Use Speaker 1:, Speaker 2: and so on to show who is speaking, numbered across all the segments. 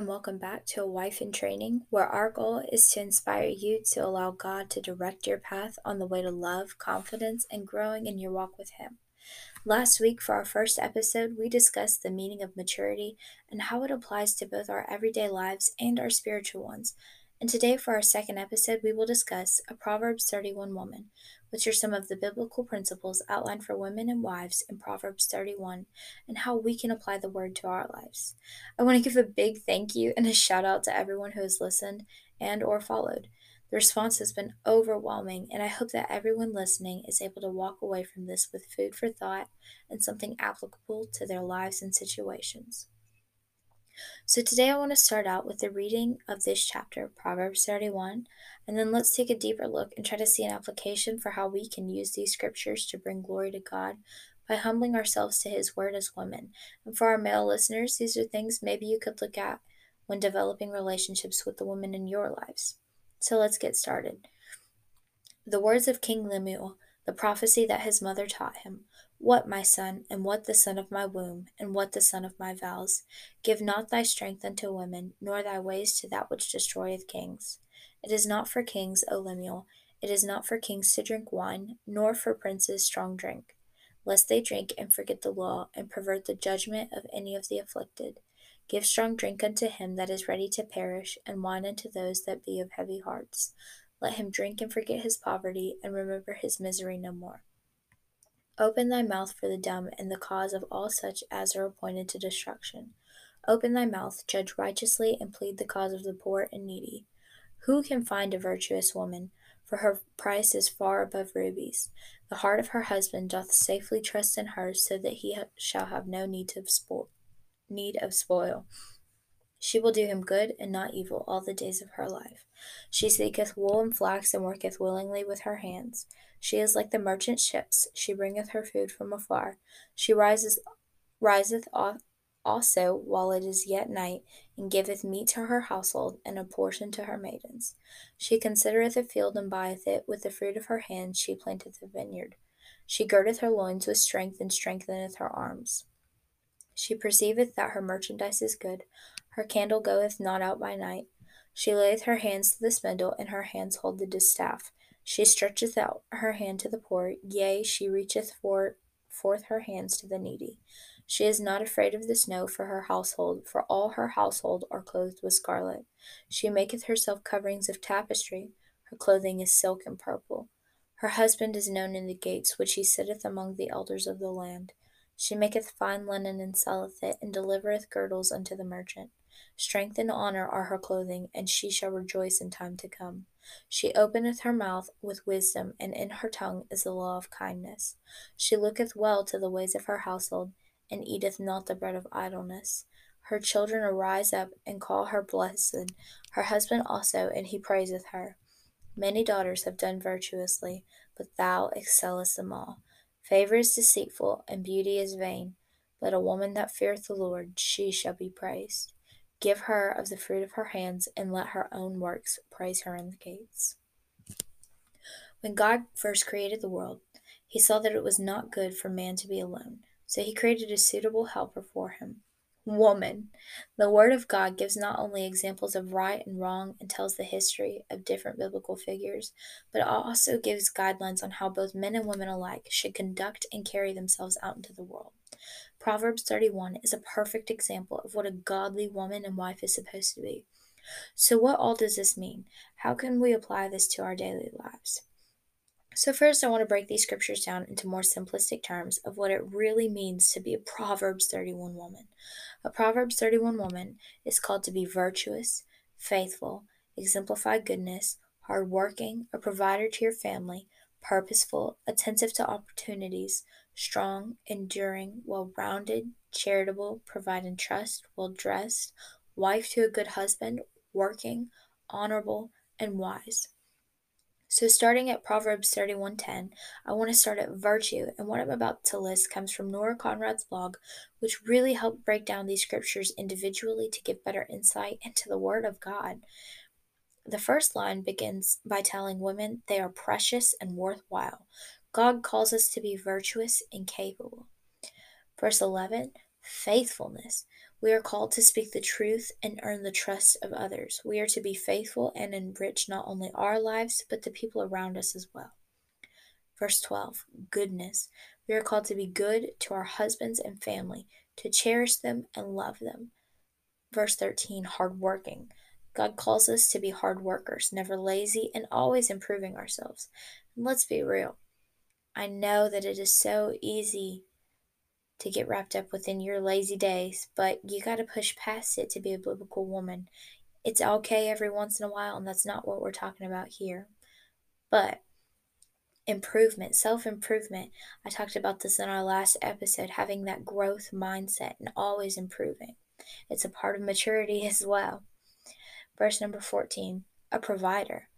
Speaker 1: And welcome back to A Wife in Training, where our goal is to inspire you to allow God to direct your path on the way to love, confidence, and growing in your walk with Him. Last week, for our first episode, we discussed the meaning of maturity and how it applies to both our everyday lives and our spiritual ones. And today, for our second episode, we will discuss a Proverbs 31 woman, which are some of the biblical principles outlined for women and wives in Proverbs 31 and how we can apply the word to our lives. I want to give a big thank you and a shout out to everyone who has listened and or followed. The response has been overwhelming, and I hope that everyone listening is able to walk away from this with food for thought and something applicable to their lives and situations. So today I want to start out with the reading of this chapter, Proverbs 31, and then let's take a deeper look and try to see an application for how we can use these scriptures to bring glory to God by humbling ourselves to His Word as women. And for our male listeners, these are things maybe you could look at when developing relationships with the women in your lives. So let's get started. The words of King Lemuel, the prophecy that his mother taught him. What, my son, and what the son of my womb, and what the son of my vows? Give not thy strength unto women, nor thy ways to that which destroyeth kings. It is not for kings, O Lemuel, it is not for kings to drink wine, nor for princes strong drink, lest they drink and forget the law, and pervert the judgment of any of the afflicted. Give strong drink unto him that is ready to perish, and wine unto those that be of heavy hearts. Let him drink and forget his poverty, and remember his misery no more. Open thy mouth for the dumb and the cause of all such as are appointed to destruction. Open thy mouth, judge righteously, and plead the cause of the poor and needy. Who can find a virtuous woman? For her price is far above rubies. The heart of her husband doth safely trust in her, so that he ha- shall have no need. Need of spoil. She will do him good and not evil all the days of her life. She seeketh wool and flax and worketh willingly with her hands. She is like the merchant ships. She bringeth her food from afar. She rises, riseth also while it is yet night, and giveth meat to her household, and a portion to her maidens. She considereth a field and buyeth it. With the fruit of her hands she planteth a vineyard. She girdeth her loins with strength, and strengtheneth her arms. She perceiveth that her merchandise is good. Her candle goeth not out by night. She layeth her hands to the spindle, and her hands hold the distaff. She stretcheth out her hand to the poor, yea, she reacheth for, forth her hands to the needy. She is not afraid of the snow for her household, for all her household are clothed with scarlet. She maketh herself coverings of tapestry, her clothing is silk and purple. Her husband is known in the gates, which he sitteth among the elders of the land. She maketh fine linen and selleth it, and delivereth girdles unto the merchant. Strength and honor are her clothing, and she shall rejoice in time to come. She openeth her mouth with wisdom, and in her tongue is the law of kindness. She looketh well to the ways of her household, and eateth not the bread of idleness. Her children arise up and call her blessed, her husband also, and he praiseth her. Many daughters have done virtuously, but thou excellest them all. Favor is deceitful, and beauty is vain, but a woman that feareth the Lord, she shall be praised. Give her of the fruit of her hands, and let her own works praise her in the gates. When God first created the world, he saw that it was not good for man to be alone, so he created a suitable helper for him. Woman. The Word of God gives not only examples of right and wrong and tells the history of different biblical figures, but also gives guidelines on how both men and women alike should conduct and carry themselves out into the world. Proverbs 31 is a perfect example of what a godly woman and wife is supposed to be. So, what all does this mean? How can we apply this to our daily lives? So, first, I want to break these scriptures down into more simplistic terms of what it really means to be a Proverbs 31 woman. A Proverbs 31 woman is called to be virtuous, faithful, exemplify goodness, hardworking, a provider to your family, purposeful, attentive to opportunities, strong, enduring, well rounded, charitable, providing trust, well dressed, wife to a good husband, working, honorable, and wise. So starting at Proverbs 31:10, I want to start at virtue, and what I'm about to list comes from Nora Conrad's blog, which really helped break down these scriptures individually to give better insight into the word of God. The first line begins by telling women they are precious and worthwhile. God calls us to be virtuous and capable. Verse 11 faithfulness. We are called to speak the truth and earn the trust of others. We are to be faithful and enrich not only our lives, but the people around us as well. Verse 12 Goodness. We are called to be good to our husbands and family, to cherish them and love them. Verse 13 Hardworking. God calls us to be hard workers, never lazy, and always improving ourselves. And let's be real. I know that it is so easy to get wrapped up within your lazy days, but you got to push past it to be a biblical woman. It's okay every once in a while, and that's not what we're talking about here. But improvement, self improvement, I talked about this in our last episode, having that growth mindset and always improving. It's a part of maturity as well. Verse number 14 a provider.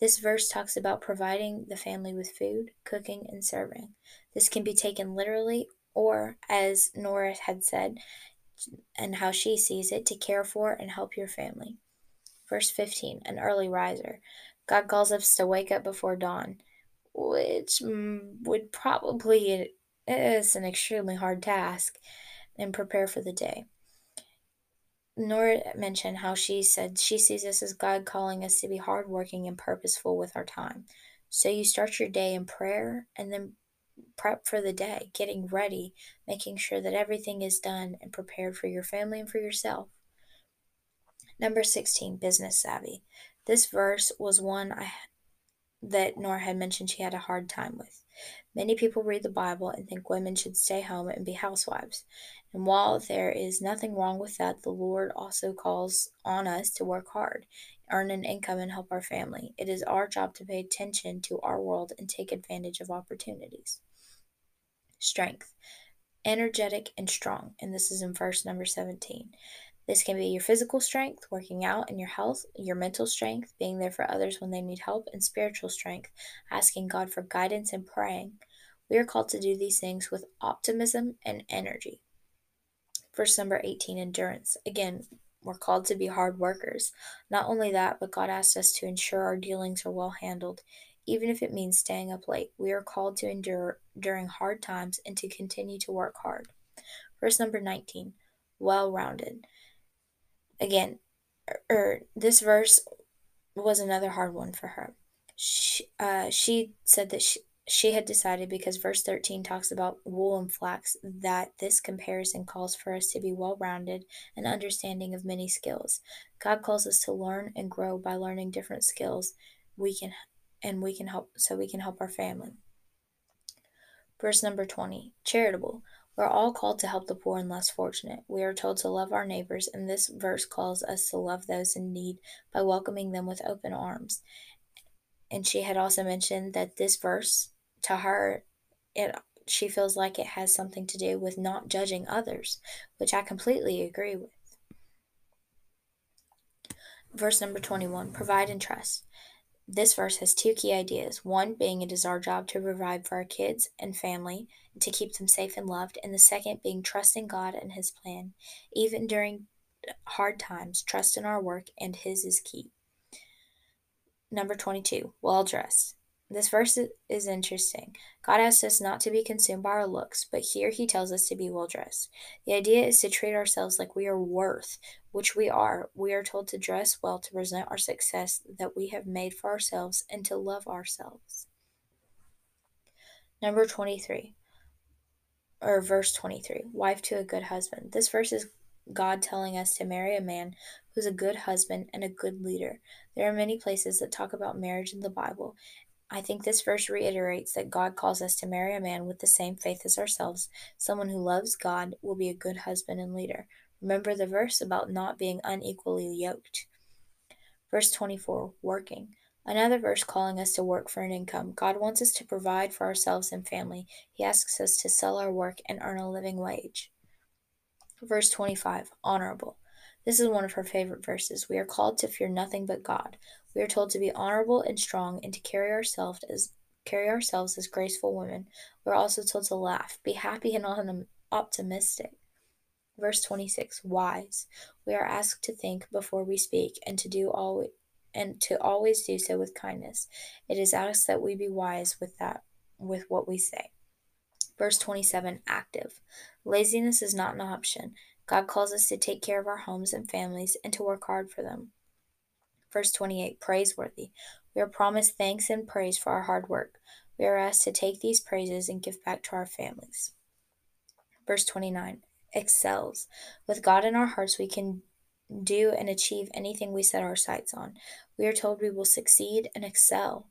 Speaker 1: This verse talks about providing the family with food, cooking, and serving. This can be taken literally or as Nora had said, and how she sees it, to care for and help your family. Verse 15 An early riser. God calls us to wake up before dawn, which mm, would probably is an extremely hard task, and prepare for the day. Nora mentioned how she said she sees this as God calling us to be hardworking and purposeful with our time. So you start your day in prayer and then prep for the day, getting ready, making sure that everything is done and prepared for your family and for yourself. Number 16, business savvy. This verse was one I that Nora had mentioned she had a hard time with. Many people read the Bible and think women should stay home and be housewives. And while there is nothing wrong with that, the Lord also calls on us to work hard, earn an income, and help our family. It is our job to pay attention to our world and take advantage of opportunities. Strength. Energetic and strong. And this is in verse number 17. This can be your physical strength, working out, and your health, your mental strength, being there for others when they need help, and spiritual strength, asking God for guidance and praying. We are called to do these things with optimism and energy. Verse number 18 endurance. Again, we're called to be hard workers. Not only that, but God asks us to ensure our dealings are well handled even if it means staying up late. We are called to endure during hard times and to continue to work hard. Verse number 19 well rounded. Again, er, er, this verse was another hard one for her. She, uh, she said that she, she had decided because verse 13 talks about wool and flax that this comparison calls for us to be well rounded and understanding of many skills. God calls us to learn and grow by learning different skills we can and we can help so we can help our family. Verse number 20 charitable. We're all called to help the poor and less fortunate. We are told to love our neighbors, and this verse calls us to love those in need by welcoming them with open arms. And she had also mentioned that this verse, to her, it she feels like it has something to do with not judging others, which I completely agree with. Verse number 21 Provide and trust. This verse has two key ideas. One being it is our job to provide for our kids and family and to keep them safe and loved, and the second being trusting God and His plan. Even during hard times, trust in our work and His is key. Number 22, well dressed. This verse is interesting. God asks us not to be consumed by our looks, but here he tells us to be well dressed. The idea is to treat ourselves like we are worth, which we are. We are told to dress well to present our success that we have made for ourselves and to love ourselves. Number 23, or verse 23, wife to a good husband. This verse is God telling us to marry a man who's a good husband and a good leader. There are many places that talk about marriage in the Bible, I think this verse reiterates that God calls us to marry a man with the same faith as ourselves. Someone who loves God will be a good husband and leader. Remember the verse about not being unequally yoked. Verse 24 Working. Another verse calling us to work for an income. God wants us to provide for ourselves and family. He asks us to sell our work and earn a living wage. Verse 25 Honorable. This is one of her favorite verses. We are called to fear nothing but God. We are told to be honorable and strong and to carry ourselves as carry ourselves as graceful women. We are also told to laugh, be happy and optimistic. Verse 26 Wise. We are asked to think before we speak and to do all and to always do so with kindness. It is asked that we be wise with that with what we say. Verse 27 Active. Laziness is not an option. God calls us to take care of our homes and families and to work hard for them. Verse 28 Praiseworthy. We are promised thanks and praise for our hard work. We are asked to take these praises and give back to our families. Verse 29 Excels. With God in our hearts, we can do and achieve anything we set our sights on. We are told we will succeed and excel.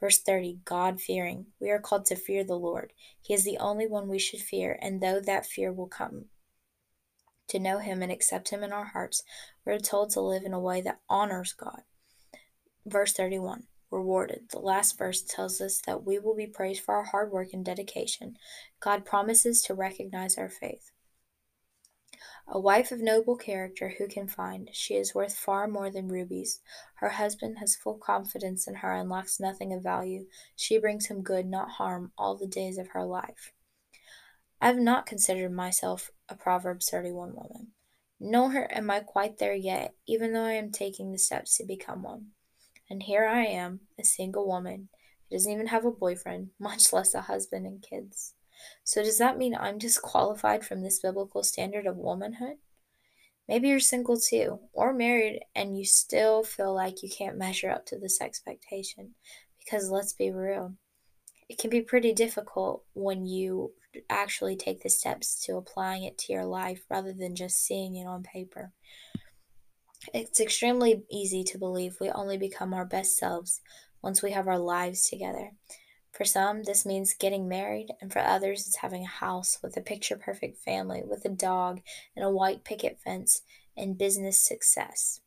Speaker 1: Verse 30 God fearing. We are called to fear the Lord. He is the only one we should fear, and though that fear will come to know Him and accept Him in our hearts, we are told to live in a way that honors God. Verse 31 Rewarded. The last verse tells us that we will be praised for our hard work and dedication. God promises to recognize our faith. A wife of noble character who can find? She is worth far more than rubies. Her husband has full confidence in her and lacks nothing of value. She brings him good, not harm, all the days of her life. I have not considered myself a Proverbs 31 woman. Nor am I quite there yet, even though I am taking the steps to become one. And here I am, a single woman who doesn't even have a boyfriend, much less a husband and kids. So, does that mean I'm disqualified from this biblical standard of womanhood? Maybe you're single too, or married, and you still feel like you can't measure up to this expectation. Because let's be real, it can be pretty difficult when you actually take the steps to applying it to your life rather than just seeing it on paper. It's extremely easy to believe we only become our best selves once we have our lives together. For some, this means getting married, and for others, it's having a house with a picture perfect family, with a dog and a white picket fence, and business success.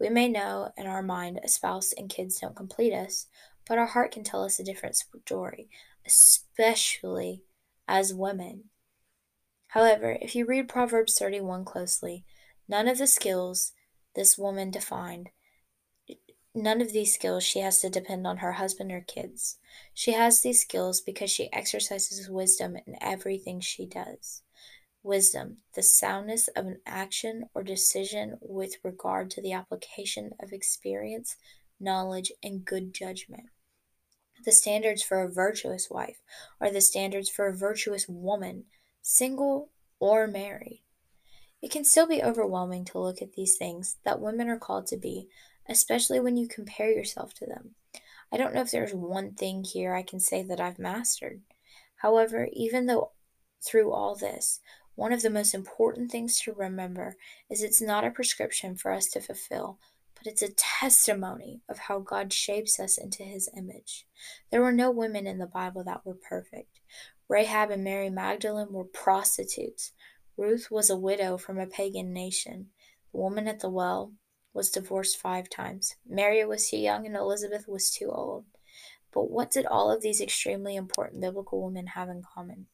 Speaker 1: We may know in our mind a spouse and kids don't complete us, but our heart can tell us a different story, especially as women. However, if you read Proverbs 31 closely, none of the skills this woman defined None of these skills she has to depend on her husband or kids. She has these skills because she exercises wisdom in everything she does. Wisdom, the soundness of an action or decision with regard to the application of experience, knowledge, and good judgment. The standards for a virtuous wife are the standards for a virtuous woman, single or married. It can still be overwhelming to look at these things that women are called to be especially when you compare yourself to them. I don't know if there's one thing here I can say that I've mastered. However, even though through all this, one of the most important things to remember is it's not a prescription for us to fulfill, but it's a testimony of how God shapes us into his image. There were no women in the Bible that were perfect. Rahab and Mary Magdalene were prostitutes. Ruth was a widow from a pagan nation. The woman at the well was divorced five times. Mary was too young and Elizabeth was too old. But what did all of these extremely important biblical women have in common?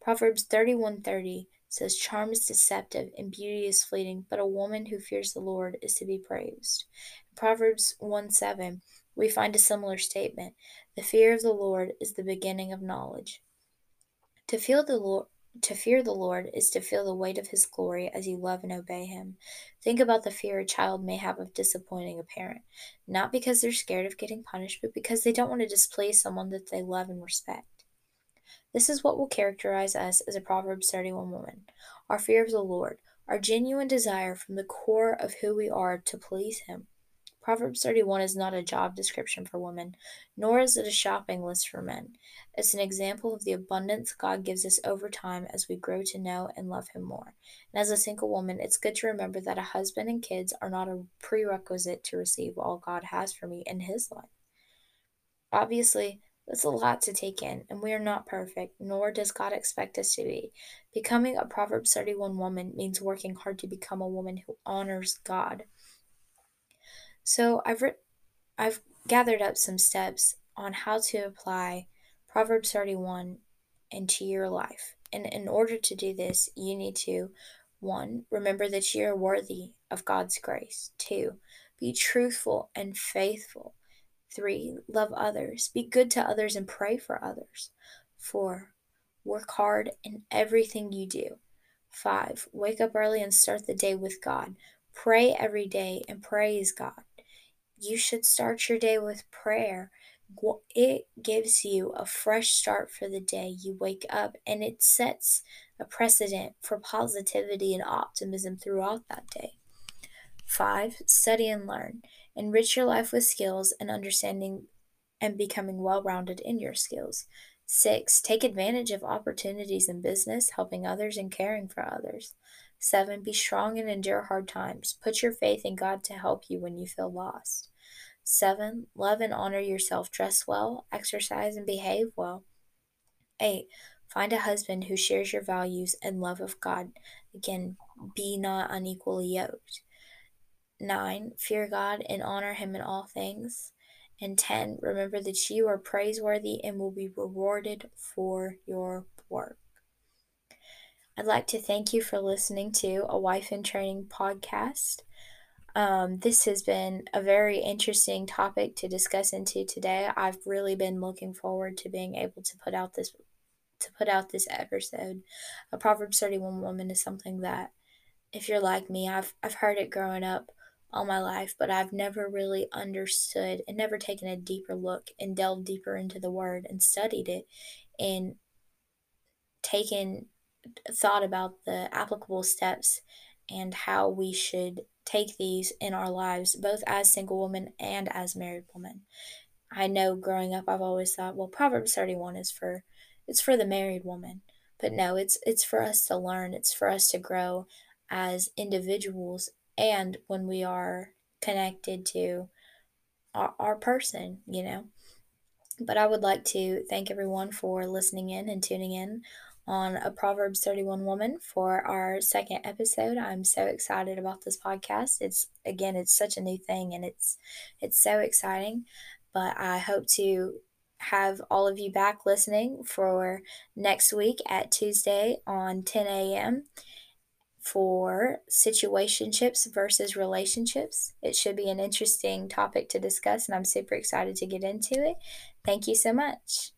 Speaker 1: Proverbs 31:30 says charm is deceptive and beauty is fleeting, but a woman who fears the Lord is to be praised. In Proverbs 1 7, we find a similar statement. The fear of the Lord is the beginning of knowledge. To feel the Lord to fear the Lord is to feel the weight of his glory as you love and obey him. Think about the fear a child may have of disappointing a parent, not because they're scared of getting punished, but because they don't want to displease someone that they love and respect. This is what will characterize us as a Proverbs 31 woman our fear of the Lord, our genuine desire from the core of who we are to please him. Proverbs 31 is not a job description for women, nor is it a shopping list for men. It's an example of the abundance God gives us over time as we grow to know and love Him more. And as a single woman, it's good to remember that a husband and kids are not a prerequisite to receive all God has for me in His life. Obviously, that's a lot to take in, and we are not perfect, nor does God expect us to be. Becoming a Proverbs 31 woman means working hard to become a woman who honors God. So I've writ- I've gathered up some steps on how to apply Proverbs 31 into your life. And in order to do this, you need to one, remember that you are worthy of God's grace. Two, be truthful and faithful. Three, love others. Be good to others and pray for others. Four, work hard in everything you do. Five, wake up early and start the day with God. Pray every day and praise God. You should start your day with prayer. it gives you a fresh start for the day. You wake up and it sets a precedent for positivity and optimism throughout that day. Five, study and learn. Enrich your life with skills and understanding and becoming well rounded in your skills. Six, take advantage of opportunities in business, helping others and caring for others. Seven, be strong and endure hard times. Put your faith in God to help you when you feel lost. Seven, love and honor yourself. Dress well, exercise, and behave well. Eight, find a husband who shares your values and love of God. Again, be not unequally yoked. Nine, fear God and honor Him in all things. And 10, remember that you are praiseworthy and will be rewarded for your work. I'd like to thank you for listening to a Wife in Training podcast. Um, this has been a very interesting topic to discuss into today. I've really been looking forward to being able to put out this to put out this episode. A Proverbs 31 woman is something that if you're like me, I've I've heard it growing up all my life, but I've never really understood and never taken a deeper look and delved deeper into the word and studied it and taken thought about the applicable steps and how we should take these in our lives, both as single women and as married women. I know growing up I've always thought, well, Proverbs 31 is for it's for the married woman. But no, it's it's for us to learn, it's for us to grow as individuals and when we are connected to our, our person, you know. But I would like to thank everyone for listening in and tuning in on a Proverbs 31 woman for our second episode. I'm so excited about this podcast. It's again, it's such a new thing and it's it's so exciting. But I hope to have all of you back listening for next week at Tuesday on 10 a.m. for situationships versus relationships. It should be an interesting topic to discuss, and I'm super excited to get into it. Thank you so much.